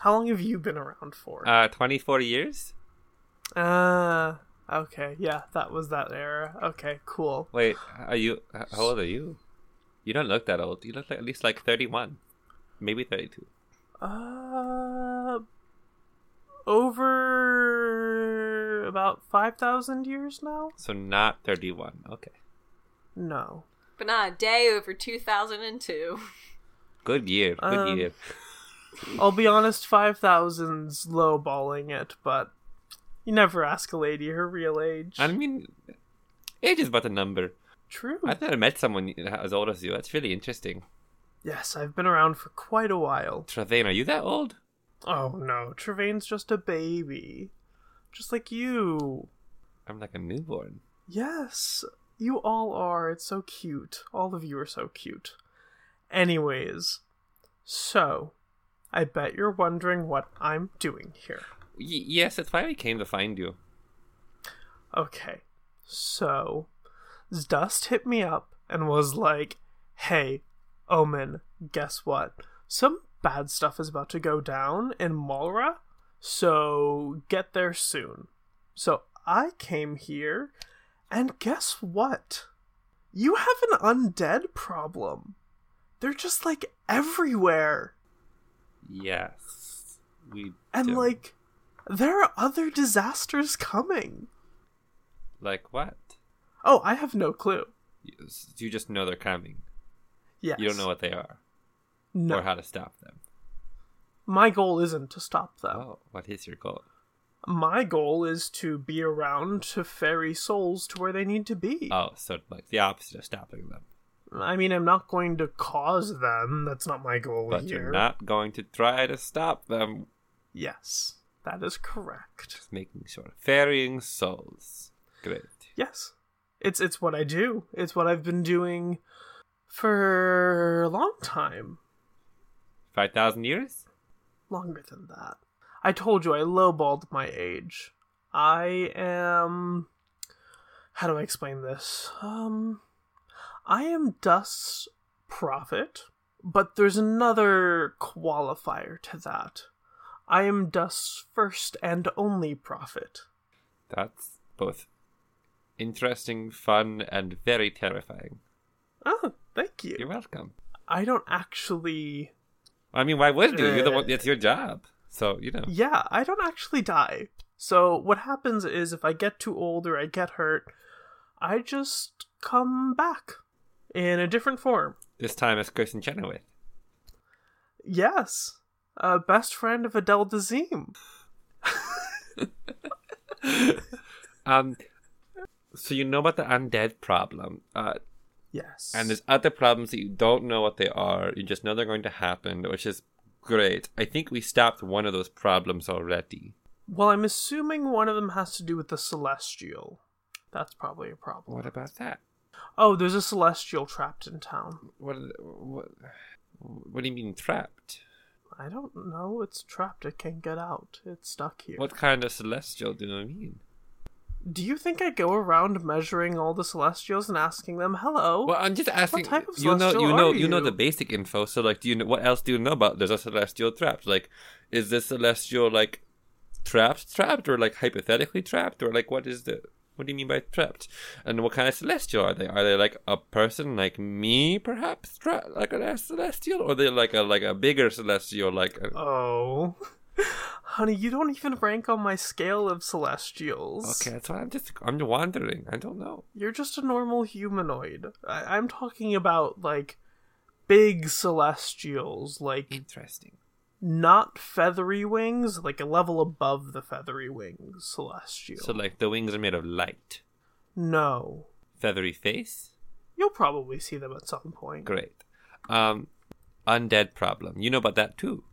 How long have you been around for? Uh, 24 years. Ah, okay. Yeah, that was that era. Okay, cool. Wait, are you? How old are you? You don't look that old. You look like at least like 31, maybe 32. Uh, over about 5,000 years now? So not 31. Okay, No. But not a day over 2002. good year. Good Um, year. I'll be honest, 5,000's lowballing it, but you never ask a lady her real age. I mean, age is but a number. True. I've never met someone as old as you. That's really interesting. yes, I've been around for quite a while. Trevane, are you that old? Oh no, Trevane's just a baby. Just like you. I'm like a newborn. Yes, you all are. It's so cute. All of you are so cute. Anyways, so I bet you're wondering what I'm doing here. Y- yes, that's why we came to find you. Okay, so Dust hit me up and was like, "Hey, Omen, guess what? Some bad stuff is about to go down in Malra, so get there soon." So I came here, and guess what? You have an undead problem. They're just like everywhere. Yes, we. And do. like there are other disasters coming. like what? Oh, I have no clue. You, just know they're coming. Yes. You don't know what they are No. or how to stop them. My goal isn't to stop them. Oh, what is your goal? My goal is to be around to ferry souls to where they need to be. Oh, so like the opposite of stopping them. I mean, I'm not going to cause them. That's not my goal But here. you're not going to try to stop them. Yes, that is correct. Just making sure. Ferrying souls. Great. Yes, it's it's what I do. It's what I've been doing for a long time. 5,000 years? Longer than that. I told you I lowballed my age. I am. How do I explain this? Um, I am Dust's prophet, but there's another qualifier to that. I am Dust's first and only prophet. That's both interesting, fun, and very terrifying. Oh, thank you. You're welcome. I don't actually. I mean, why would you? You're the one. Uh, It's your job. So you know. Yeah, I don't actually die. So what happens is if I get too old or I get hurt, I just come back in a different form. This time it's Kristin Chenoweth. Yes, uh, best friend of Adele Dazeem. (laughs) Um. So you know about the undead problem. Uh, Yes, And there's other problems that you don't know what they are. You just know they're going to happen, which is great. I think we stopped one of those problems already. well, I'm assuming one of them has to do with the celestial. That's probably a problem. What about that? Oh, there's a celestial trapped in town. What? What? What do you mean trapped? I don't know. It's trapped. It can't get out. It's stuck here. What kind of celestial do I mean? Do you think I go around measuring all the celestials and asking them, "Hello"? Well, I'm just asking. What type of you know, you know, are you know you? the basic info. So, like, do you know what else do you know about? There's a celestial trapped. Like, is this celestial like trapped, trapped, or like hypothetically trapped, or like what is the? What do you mean by trapped? And what kind of celestial are they? Are they like a person like me, perhaps, tra- like a celestial, or they like a like a bigger celestial, like a, Oh. (laughs) Honey, you don't even rank on my scale of celestials. okay, that's why I'm just I'm wondering. I don't know. You're just a normal humanoid. I- I'm talking about, like, big celestials, like, Interesting. Not feathery wings, like a level above the feathery wings celestial. So, like, the wings are made of light, no. feathery face. You'll probably see them at some point. Great. Um, undead problem. You know about that too.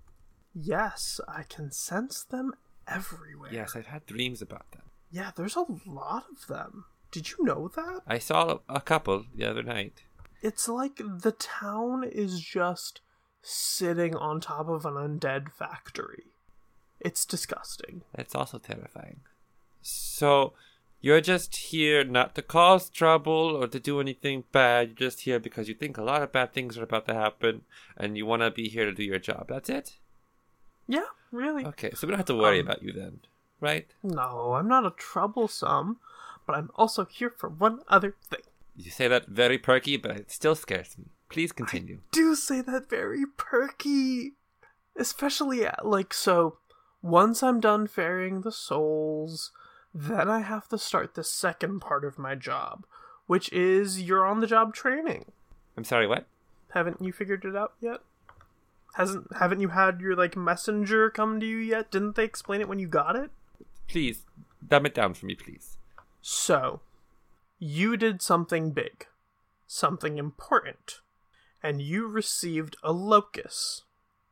Yes, I can sense them everywhere. Yes, I've had dreams about them. Yeah, there's a lot of them. Did you know that? I saw a, a couple the other night. It's like the town is just sitting on top of an undead factory. It's disgusting. That's also terrifying. So, you're just here not to cause trouble or to do anything bad. You're just here because you think a lot of bad things are about to happen and you want to be here to do your job. That's it? Yeah, really. Okay, so we don't have to worry Um, about you then, right? No, I'm not a troublesome, but I'm also here for one other thing. You say that very perky, but it still scares me. Please continue. I Do say that very perky. Especially, uh, like, so, once I'm done ferrying the souls, then I have to start the second part of my job, which is you're on the job training. I'm sorry, what? Haven't you figured it out yet? Hasn't haven't you had your like messenger come to you yet? Didn't they explain it when you got it? Please, dumb it down for me, please. So, you did something big, something important, and you received a locus.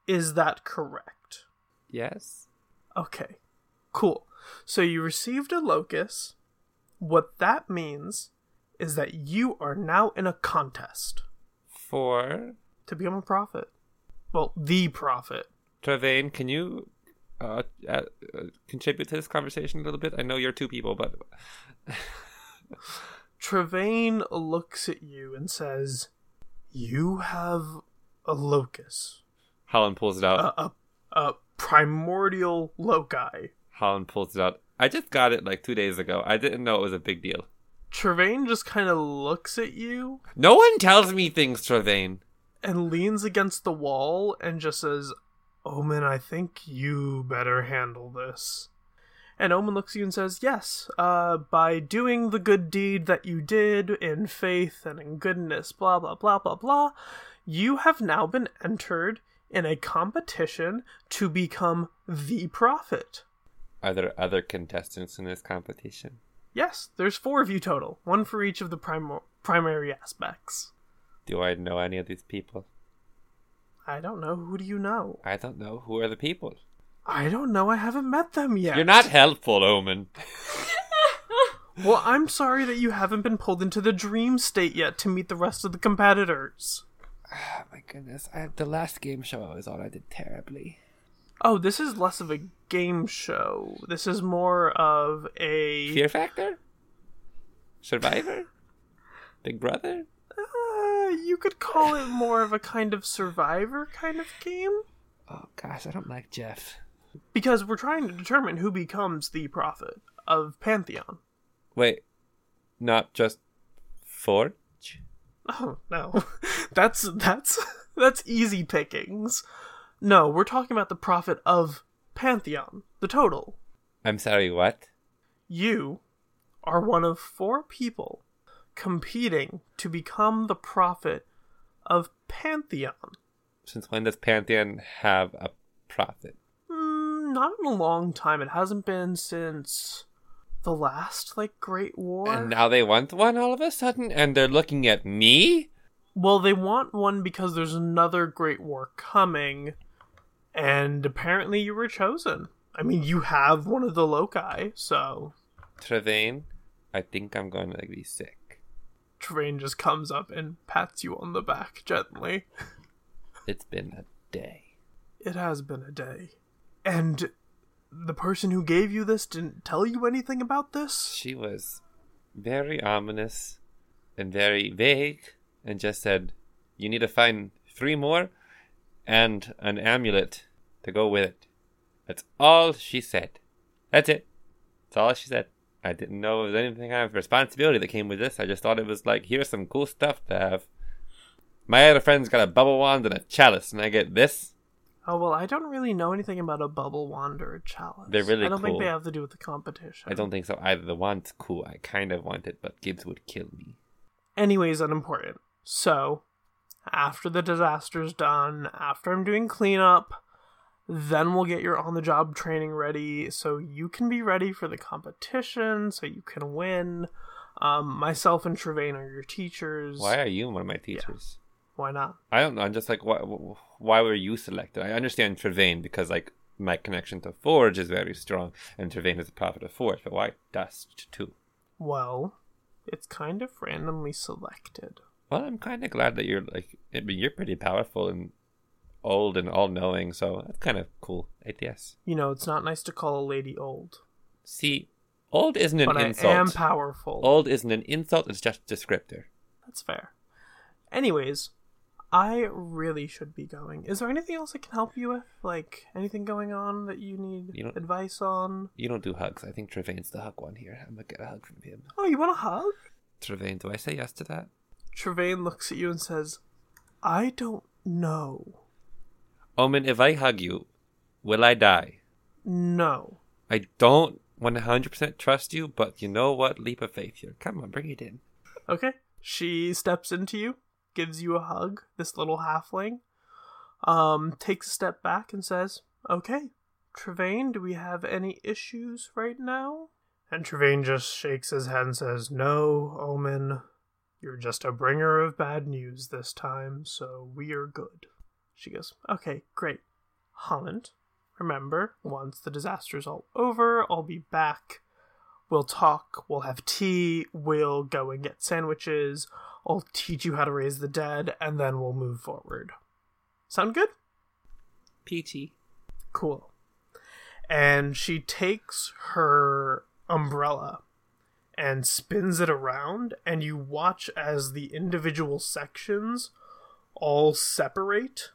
Is that correct? Yes? Okay, cool. So you received a locus. What that means is that you are now in a contest For to become a prophet. Well, the prophet. Trevane, can you uh, uh, uh, contribute to this conversation a little bit? I know you're two people, but Trevane looks at you and says, You have a locus. Holland pulls it out. A, a, a primordial loci. Holland pulls it out. I just got it like two days ago. I didn't know it was a big deal. Trevane just kind of looks at you No one tells me things, Trevane. and leans against the wall and just says, Omen, I think you better handle this. And Omen looks at you and says, Yes, uh, by doing the good deed that you did in faith and in goodness, blah, blah, blah, blah, blah, you have now been entered in a competition to become the prophet. Are there other contestants in this competition? Yes, there's four of you total, one for each of the prim- primary aspects. Do I know any of these people? I don't know. Who do you know? I don't know. Who are the people? I don't know. I haven't met them yet. You're not helpful, Omen. (laughs) Well, I'm sorry that you haven't been pulled into the dream state yet to meet the rest of the competitors. Oh my goodness. I, the last game show I was on, I did terribly. Oh, this is less of a game show. This is more of a. Fear Factor? Survivor? (laughs) Big Brother? Uh, you could call it more of a kind of survivor kind of game. Oh gosh, I don't like Jeff. Because we're trying to determine who becomes the prophet of Pantheon. Wait, not just Forge? Oh no, (laughs) that's that's that's easy pickings. No, we're talking about the prophet of Pantheon, the total. I'm sorry, what? You are one of four people competing to become the prophet of Pantheon. Since when does Pantheon have a prophet? Not in a long time. It hasn't been since the last like Great War. And now they want one all of a sudden, and they're looking at me? Well, they want one because there's another Great War coming, and apparently you were chosen. I mean, you have one of the loci, so Trevane, I think I'm going to be sick. Train just comes up and pats you on the back gently. (laughs) It's been a day. It has been a day. And the person who gave you this didn't tell you anything about this? She was very ominous and very vague and just said, You need to find three more and an amulet to go with it. That's all she said. That's it. That's all she said. I didn't know there was anything kind of responsibility that came with this. I just thought it was like, here's some cool stuff to have. My other friend's got a bubble wand and a chalice, and I get this. Oh, well, I don't really know anything about a bubble wand or a chalice. They're really I don't think they have to do with the competition. I don't think so either. The wand's cool. I kind of want it, but Gibbs would kill me. Anyways, unimportant. So, after the disaster's done, after I'm doing cleanup, then we'll get your on the job training ready so you can be ready for the competition, so you can win. Um, myself and Trevane are your teachers. Why are you one of my teachers? Why not? I don't know. I'm just like, why, why were you selected? I understand Trevane because, like, my connection to Forge is very strong, and Trevane is a prophet of Forge, but why Dust, too? Well, it's kind of randomly selected. Well, I'm kind of glad that you're, like, I mean, you're pretty powerful and old and all knowing, so that's kind of cool. ATS. You know, it's not nice to call a lady old, See, old isn't an but insult. I am powerful. Old isn't an insult, it's just a descriptor. That's fair. Anyways, I really should be going. Is there anything else I can help you with? Like anything going on that you need You advice on? You don't do hugs. I think Trevane's the hug one here. I'm gonna get a hug from him. Oh, you want a hug? Trevane, do I say yes to that? Trevane looks at you and says, "I don't know. Omen, if I hug you, will I die? No. I don't 100% trust you, but you know what? Leap of faith here. Come on, bring it in. Okay." She steps into you, gives you a hug. This little halfling, um, takes a step back and says, "Okay, Trevane, do we have any issues right now?" And Trevane just shakes his head and says, No, Omen. You're just a bringer of bad news this time, so we are good. She goes, Okay, great. Holland, remember, once the disaster's all over, I'll be back. We'll talk, we'll have tea, we'll go and get sandwiches, I'll teach you how to raise the dead, and then we'll move forward. Sound good? PT. Cool. And she takes her umbrella and spins it around, and you watch as the individual sections all separate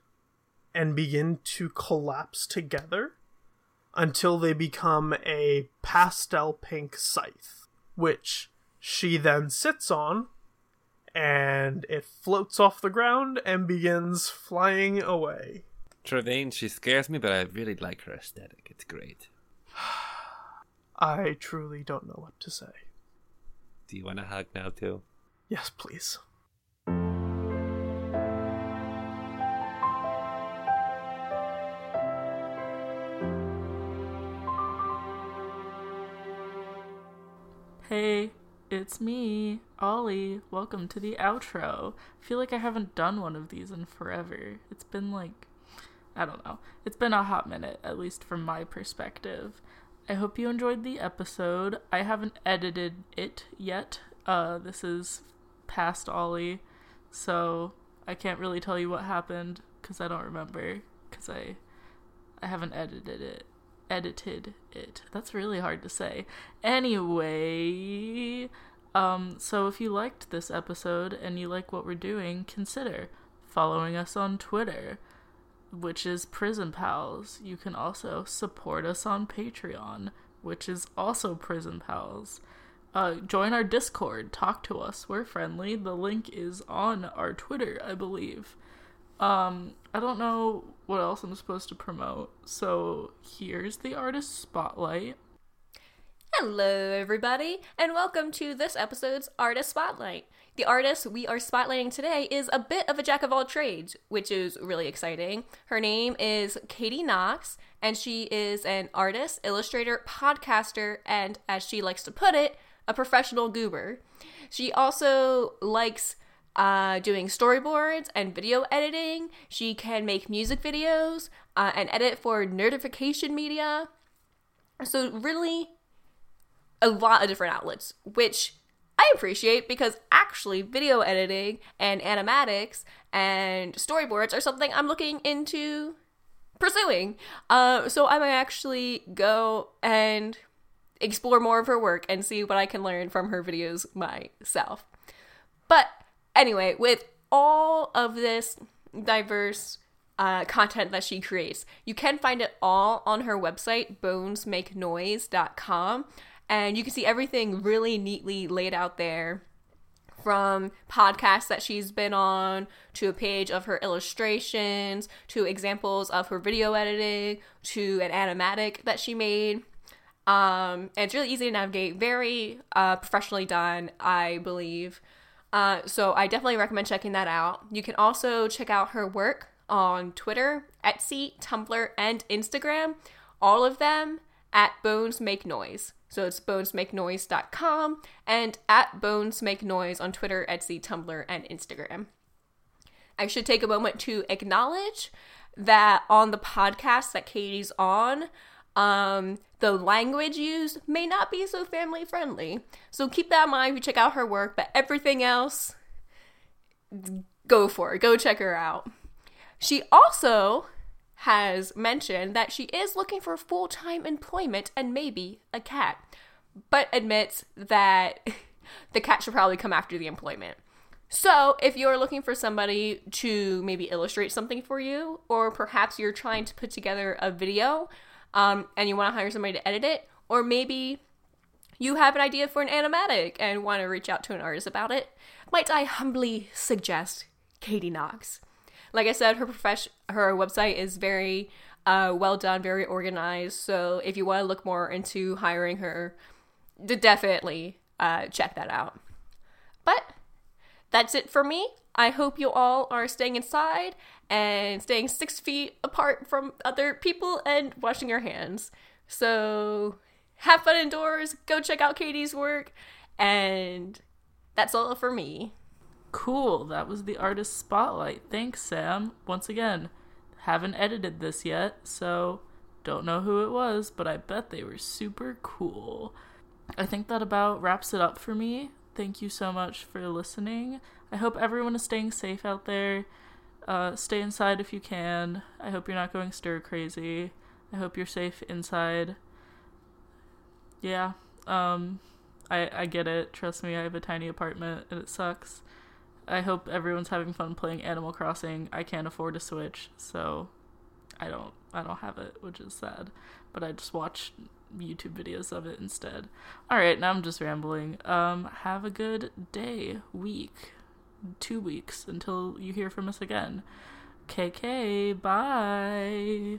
and begin to collapse together until they become a pastel pink scythe, which she then sits on, and it floats off the ground and begins flying away. Trevane, she scares me, but I really like her aesthetic. It's great. (sighs) I truly don't know what to say. Do you want a hug now, too? Yes, please. It's me, Ollie. Welcome to the outro. I feel like I haven't done one of these in forever. It's been like, I don't know. It's been a hot minute, at least from my perspective. I hope you enjoyed the episode. I haven't edited it yet. Uh, this is past Ollie, so I can't really tell you what happened because I don't remember because I I haven't edited it edited it. That's really hard to say. Anyway, um, so if you liked this episode and you like what we're doing, consider following us on Twitter, which is Prison Pals. You can also support us on Patreon, which is also Prison Pals. Uh, join our Discord, talk to us. We're friendly. The link is on our Twitter, I believe. Um, I don't know what else I'm supposed to promote. So here's the artist spotlight. Hello, everybody, and welcome to this episode's Artist Spotlight. The artist we are spotlighting today is a bit of a jack of all trades, which is really exciting. Her name is Katie Knox, and she is an artist, illustrator, podcaster, and, as she likes to put it, a professional goober. She also likes uh, doing storyboards and video editing. She can make music videos uh, and edit for Nerdification Media. So, really, a lot of different outlets, which I appreciate because actually, video editing and animatics and storyboards are something I'm looking into pursuing. Uh, so, I might actually go and explore more of her work and see what I can learn from her videos myself. But anyway, with all of this diverse uh, content that she creates, you can find it all on her website, bonesmakenoise.com. And you can see everything really neatly laid out there from podcasts that she's been on to a page of her illustrations to examples of her video editing to an animatic that she made. Um, and it's really easy to navigate, very uh, professionally done, I believe. Uh, so I definitely recommend checking that out. You can also check out her work on Twitter, Etsy, Tumblr, and Instagram. All of them at Bones Make Noise. So it's bonesmakenoise.com and at bonesmakenoise on Twitter, Etsy, Tumblr, and Instagram. I should take a moment to acknowledge that on the podcast that Katie's on, um, the language used may not be so family friendly. So keep that in mind if you check out her work, but everything else, go for it. Go check her out. She also has mentioned that she is looking for full time employment and maybe a cat, but admits that (laughs) the cat should probably come after the employment. So, if you're looking for somebody to maybe illustrate something for you, or perhaps you're trying to put together a video um, and you want to hire somebody to edit it, or maybe you have an idea for an animatic and want to reach out to an artist about it, might I humbly suggest Katie Knox. Like I said, her profession, her website is very uh, well done, very organized. So if you want to look more into hiring her, definitely uh, check that out. But that's it for me. I hope you all are staying inside and staying six feet apart from other people and washing your hands. So have fun indoors, go check out Katie's work, and that's all for me. Cool, that was the artist spotlight. Thanks, Sam. Once again, haven't edited this yet, so don't know who it was, but I bet they were super cool. I think that about wraps it up for me. Thank you so much for listening. I hope everyone is staying safe out there. Uh, stay inside if you can. I hope you're not going stir crazy. I hope you're safe inside. Yeah. Um I I get it. Trust me, I have a tiny apartment and it sucks. I hope everyone's having fun playing Animal Crossing. I can't afford a Switch, so I don't I don't have it, which is sad. But I just watch YouTube videos of it instead. All right, now I'm just rambling. Um have a good day, week, 2 weeks until you hear from us again. KK, bye.